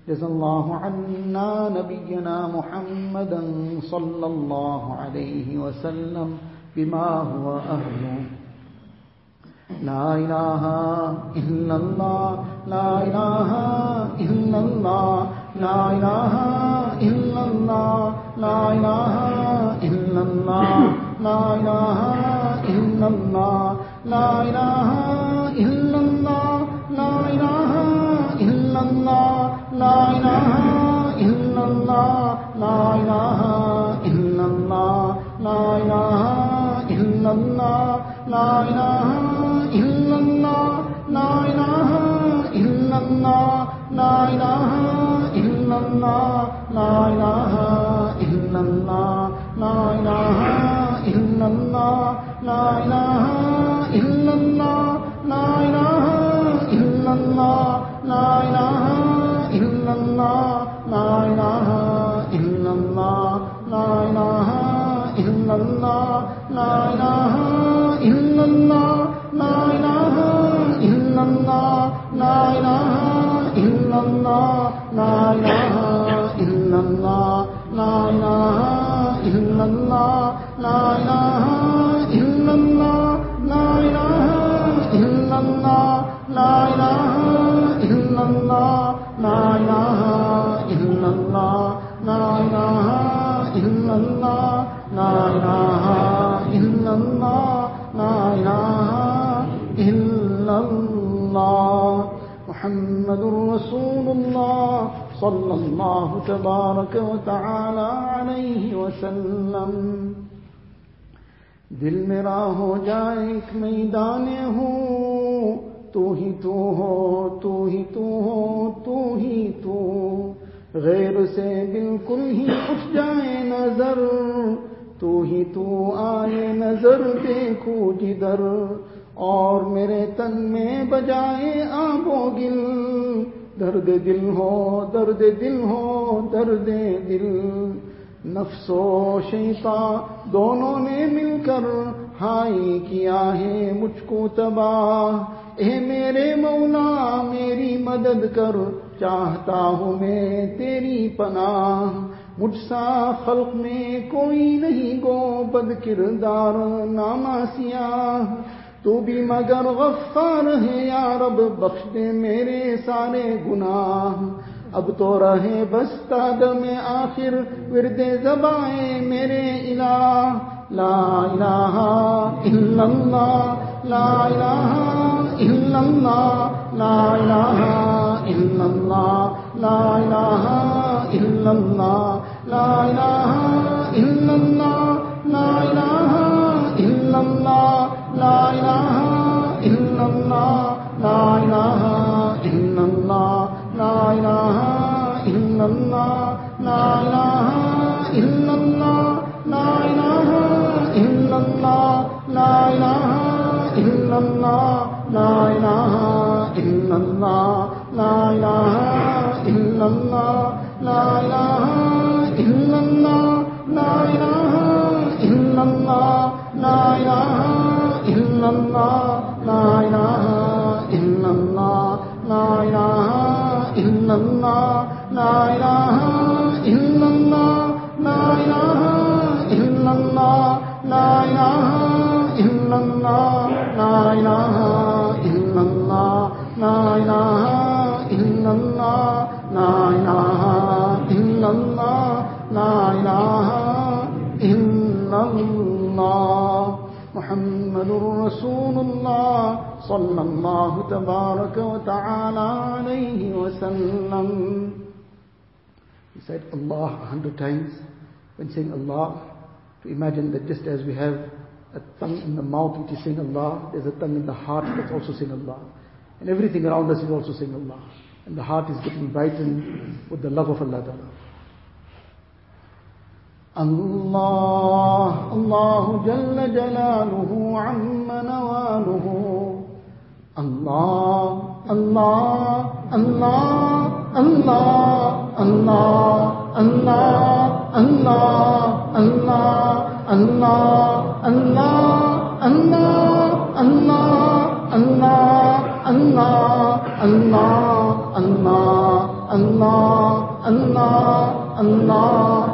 جزا الله عنا نبينا محمدا صلى الله عليه وسلم. بما هو أهله لا إله إلا الله، لا إله إلا الله، لا إله إلا الله، لا إله إلا الله، لا إله إلا الله، لا إله إلا الله، لا إله إلا الله، لا إله إلا الله، لا إله تعالی علیہ وسلم۔ دل میرا ہو جائے ایک میدان ہوں تو ہی تو ہو، تو ہی تو ہو، تو ہی تو۔ غیر سے بالکل ہی اٹھ جائے نظر، تو ہی تو آئے نظر دیکھو جدھر اور میرے تن میں بجائے آبو گل درد دل ہو، درد دل ہو، درد دل۔ نفس و شیطان، دونوں نے مل کر ہائی کیا ہے مجھ کو تباہ۔ اے میرے مولا، میری مدد کر، چاہتا ہوں میں تیری پناہ۔ مجھ سا خلق میں کوئی نہیں گو، بد کردار ناما سیاہ۔ تو بھی مگر غفار ہے یا رب بخش دے میرے سارے گناہ۔ اب تو رہے بس تاد میں آخر، ورد زبائیں میرے الہ۔ لا الہ الا اللہ، لا الہ الا اللہ، لا الہ الا اللہ، لا الہ الا اللہ، لا الہ الا اللہ، لا الہ لا إله إلا الله لا إله إلا الله لا إله إلا الله لا إله إلا الله لا إله إلا الله لا إله إلا الله لا إله إلا الله لا إله إلا الله لا الله محمد رسول الله صلى الله تبارك وتعالى عليه وسلم He said Allah a hundred times. When saying Allah, to imagine that just as we have a tongue in the mouth which is saying Allah, there's a tongue in the heart that's also saying Allah. And everything around us is also saying Allah. And the heart is getting brightened with the love of Allah Ta'ala. الله الله جل جلاله عم نواله الله الله الله الله الله الله الله الله الله الله الله الله الله الله الله الله الله الله الله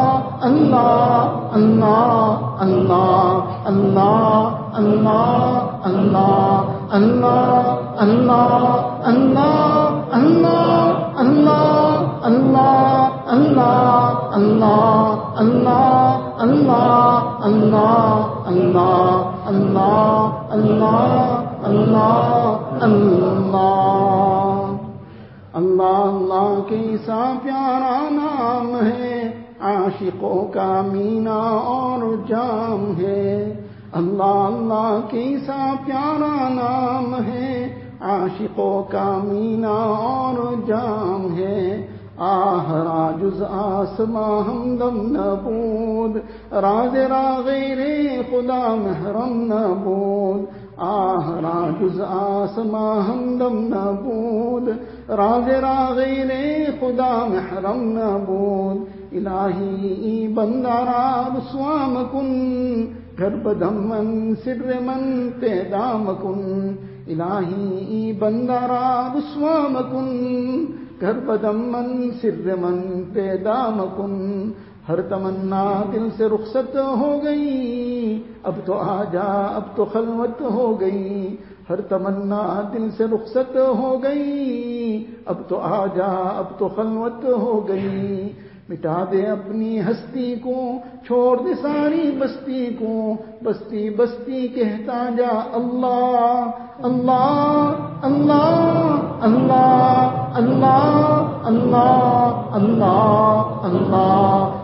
اللہ اللہ اللہ کے سا پیارا نام ہے عاشقوں کا مینا اور جام ہے۔ اللہ اللہ کیسا پیارا نام ہے۔ عاشقوں کا مینا اور جام ہے۔ آہ، راجز آسماں ہمدم نبود۔ راز را غیر خدا محرم نبود۔ آہرا جز آسما ہمدم نبود راز راغیر خدا محرم نبود الہی بندہ راب سوام کن، گھر بدم من، سر من پیدام کن۔ الہی بندہ راب سوام کن، گھر بدم من، سر من پیدام کن۔ ہر تمنا دل سے رخصت ہو گئی۔ اب تو آ جا اب تو خلوت ہو گئی۔ ہر تمنا دل سے رخصت ہو گئی۔ اب تو آ جا اب تو خلوت ہو گئی۔ مٹا دے اپنی ہستی کو، چھوڑ دے ساری بستی کو۔ بستی بستی کہتا جا اللہ اللہ اللہ اللہ اللہ اللہ اللہ اللہ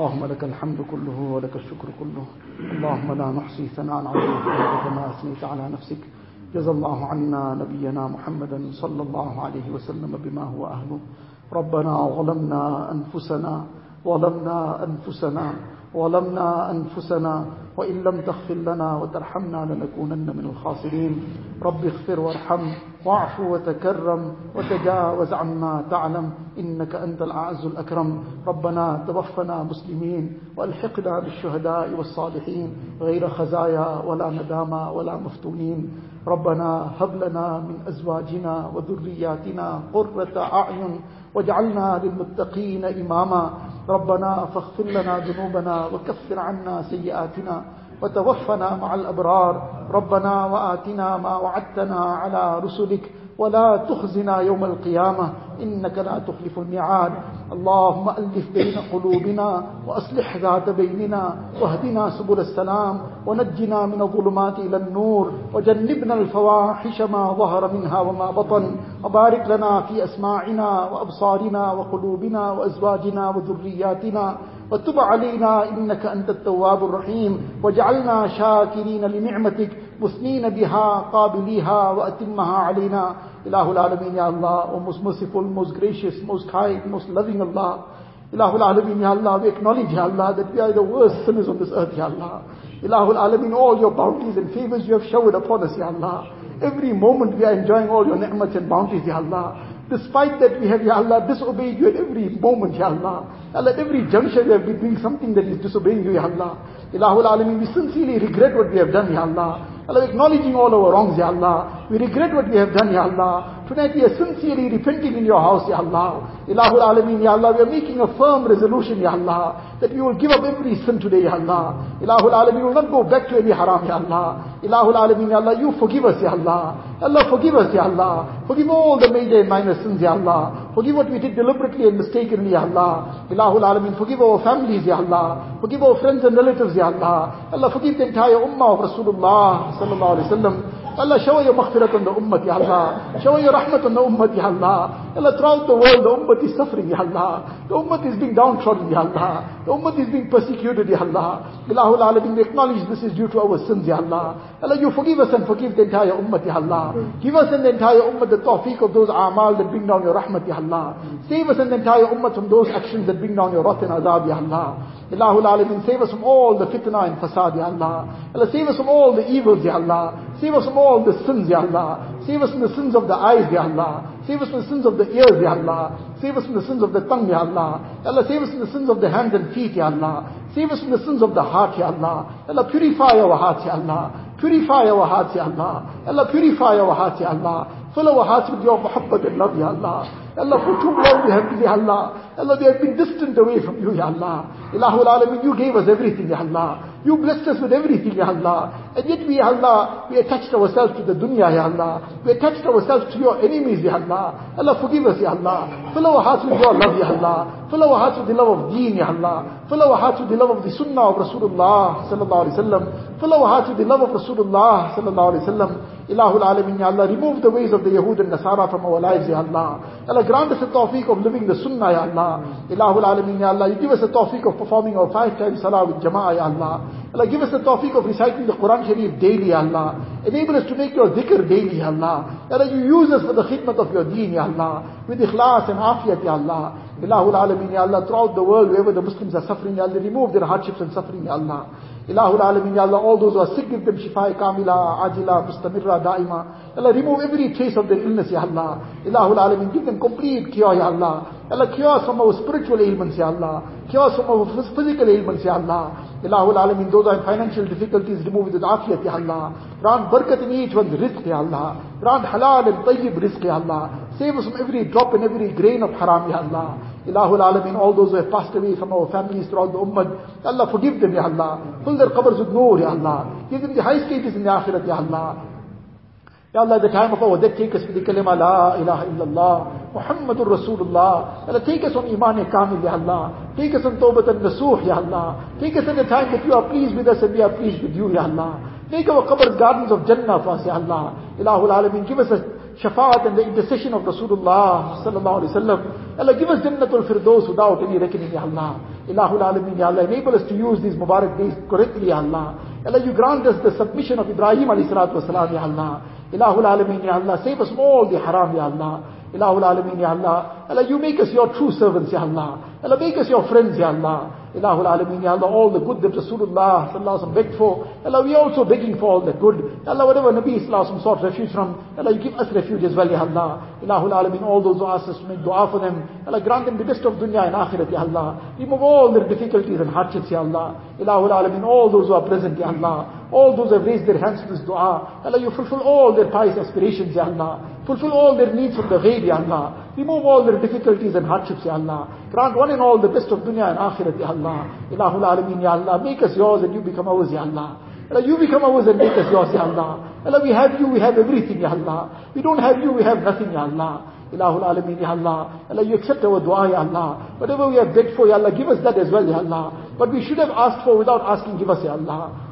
اللهم لك الحمد كله ولك الشكر كله. اللهم لا نحصي ثناء عليك كما أثنيت على نفسك. جزى الله عنا نبينا محمدا صلى الله عليه وسلم بما هو أهله. ربنا ظلمنا أنفسنا ظلمنا أنفسنا. ظلمنا أنفسنا وإن لم تغفر لنا وترحمنا لنكونن من الخاسرين. رب اغفر وارحم واعف وتكرم وتجاوز عما تعلم. إنك أنت الأعز الأكرم. ربنا توفنا مسلمين وألحقنا بالشهداء والصالحين. غير خزايا ولا ندامى ولا مفتونين. ربنا هب لنا من أزواجنا وذرياتنا قرة أعين واجعلنا للمتقين إماما. ربنا فاغفر لنا ذنوبنا وكفر عنا سيئاتنا. وتوفنا مع الأبرار. ربنا وآتنا ما وعدتنا على رسلك. ولا تخزنا يوم القيامة. إنك لا تخلف الميعاد. اللهم ألف بين قلوبنا وأصلح ذات بيننا. واهدنا سبل السلام. ونجنا من الظلمات إلى النور. وجنبنا الفواحش ما ظهر منها وما بطن. وبارك لنا في أسماعنا وأبصارنا وقلوبنا وأزواجنا وذرياتنا. وتب علينا إنك أنت التواب الرحيم واجعلنا شاكرين لنعمتك مثنين بها قابليها وأتمها علينا إله العالمين يا الله O most merciful, most gracious, most kind, most loving Allah Ilahul Alameen, Ya Allah, we acknowledge, Ya Allah, that we are the worst sinners on this earth, Ya Allah. Ilahul Alameen, all your bounties and favors you have showered upon us, Ya Allah. Every moment we are enjoying all your ni'mats and bounties, Ya Allah. Despite that we have, Ya Allah, disobeyed you at every moment, Ya Allah. Allah, at every juncture we have been doing something that is disobeying you, Ya Allah. Ilahul Alameen, we sincerely regret what we have done, Ya Allah. Allah, acknowledging all our wrongs, Ya Allah. We regret what we have done, Ya Allah. Tonight we are sincerely repenting in your house, Ya Allah. Ilahul Alameen, Ya Allah, we are making a firm resolution, Ya Allah, that we will give up every sin today, Ya Allah. Ilahul Alameen, we will not go back to any haram, Ya Allah. Ilahul Alameen, Ya Allah, you forgive us, Ya Allah. Allah, forgive us, Ya Allah. Forgive all the major and minor sins, Ya Allah. Forgive what we did deliberately and mistakenly, Ya Allah. Ilahul Alameen, forgive our families, Ya Allah. Forgive our friends and relatives, Ya Allah. Allah, forgive the entire ummah of Rasulullah, sallallahu alayhi wa sallam. Allah, shower your maghfirat on the ummah, Ya Allah. Shower your rahmat on the ummah, Ya Allah. Allah, throughout the world, the ummah is suffering, Ya Allah. The ummah is being downtrodden, Ya Allah. The ummah is being persecuted, Ya Allah. Ilahul Alameen, we acknowledge this is due to our sins, Ya Allah. Allah, you forgive us and forgive the entire ummah, Ya Allah. Give us and the entire ummah the tawfiq of those a'mal that bring down your rahmat, Ya Allah. Save us and the entire ummah from those actions that bring down your wrath and azab, Ya Allah. Ilahul Alameen, save us from all the fitna and fasad, Ya Allah. Allah, save us from all the evils, Ya Allah. Save us from all the sins, Ya Allah. Save us from the sins of the eyes, Ya Allah. Save us from the sins of the ears, Ya Allah. Save us from the sins of the tongue, Ya Allah. Allah, save us from the sins of the hands and feet, Ya Allah. Save us from the sins of the heart, Ya Allah. Allah, purify our hearts, Ya Allah. Purify our hearts, Ya Allah. Allah, purify our hearts, Ya Allah. Fill our hearts with your muhabbat and love, Ya Allah. Allah, for too long we have been, Ya Allah. Allah, we have been distant away from you, Ya Allah. Ilahul Alameen, you gave us everything, Ya Allah. You blessed us with everything, Ya Allah. And yet we, Ya Allah, we attached ourselves to the dunya, Ya Allah. We attached ourselves to your enemies, Ya Allah. Allah, forgive us, Ya Allah. Fill our hearts with your love, Ya Allah. Fill our hearts with the love of deen, Ya Allah. Fill our hearts with the love of the sunnah of Rasulullah, sallallahu alayhi wa sallam. Fill our hearts with the love of Rasulullah, sallallahu alayhi wa sallam. Ilahul Alameen, Ya Allah, remove the ways of the Yahud and Nasara from our lives, Ya Allah. Allah, grant us the tawfiq of living the sunnah, Ya Allah. Ilahul Alameen, Ya Allah, you give us the tawfiq of performing our five times salah with jama'ah, Ya Allah. Allah, give us the tawfiq of reciting the Quran Sharif daily, Allah. Enable us to make your dhikr daily, Allah. Allah, you use us for the khidmat of your deen, Ya Allah. With ikhlas and afiyat, Ya Allah. Ilahul Alameen, Ya Allah, throughout the world, wherever the Muslims are suffering, Ya Allah, remove their hardships and suffering, Ya Allah. Ilahul Alameen, Ya Allah, all those who are sick, give them shifa kamila, ajila, mustamirra, daima. Allah, remove every trace of their illness, Ya Allah. Ilahul Alameen, give them complete cure, Ya Allah. Allah, cure us from our spiritual ailments, Ya Allah. Cure us from our physical ailments, Ya Allah. Ilahul Alameen, those who are in financial difficulties, remove it with afiyat, Ya Allah. Grant barakat in each one's rizq, Ya Allah. Grant halal and tayyib rizq, Ya Allah. Save us from every drop and every grain of haram, Ya Allah. Ilahul Alameen, all those who have passed away from our families throughout the ummah, Allah forgive them, Ya Allah. Fill their qabrs with noor, Ya Allah. Give them the high status in the akhirat, Ya Allah. Ya Allah, at the time of our death, take us with the kalima, La ilaha illallah. Muhammadur Rasulullah. Allah, take us on Iman Kamil, Ya Allah. Take us on Tawbat and Nasuh, Ya Allah. Take us in the time that you are pleased with us and we are pleased with you, Ya Allah. Make our qabrs gardens of Jannah for us, Ya Allah. Ilahul Alameen, give us a shafaat and the intercession of Rasulullah sallallahu alaihi wasallam. Allah, give us Jannatul Firdaus without any reckoning, Ya Allah. Ilahul Alameen, Ya Allah, enable us to use these Mubarak days correctly, Ya Allah. Allah, you grant us the submission of Ibrahim alayhi salatu wasalam, Ya Allah. Ilahul Alameen, Ya Allah, save us all the haram, Ya Allah. Ilahul Alameen, Ya Allah. Allah, you make us your true servants, Ya Allah. Allah, make us your friends, Ya Allah. Ilahul Alameen, Ya Allah, all the good that Rasulullah sallallahu alaihi begged for. Allah, we are also begging for all the good. Allah, whatever Nabi sallallahu sought refuge from, Allah, you give us refuge as well, Ya Allah. Ilahul Alameen, all those who ask us to make dua for them, Allah, grant them the best of dunya and akhirat, Ya Allah. Remove all their difficulties and hardships, Ya Allah. Ilahul Alameen, all those who are present, Ya Allah. All those who have raised their hands to this dua, Allah, you fulfill all their pious aspirations, Ya Allah. Fulfill all their needs from the ghaib, Ya Allah. Remove all their difficulties and hardships, Ya Allah. Grant one and all the best of dunya and akhirat, Ya Allah. Ilahul Alameen, Ya Allah. Make us yours and you become ours, Ya Allah. Allah, you become ours and make us yours, Ya Allah. Allah, we have you, we have everything, Ya Allah. We don't have you, we have nothing, Ya Allah. Ilahul Alameen, Ya Allah. Allah, you accept our dua, Ya Allah. Whatever we have begged for, Ya Allah, give us that as well, Ya Allah. But we should have asked for without asking, give us, Ya Allah.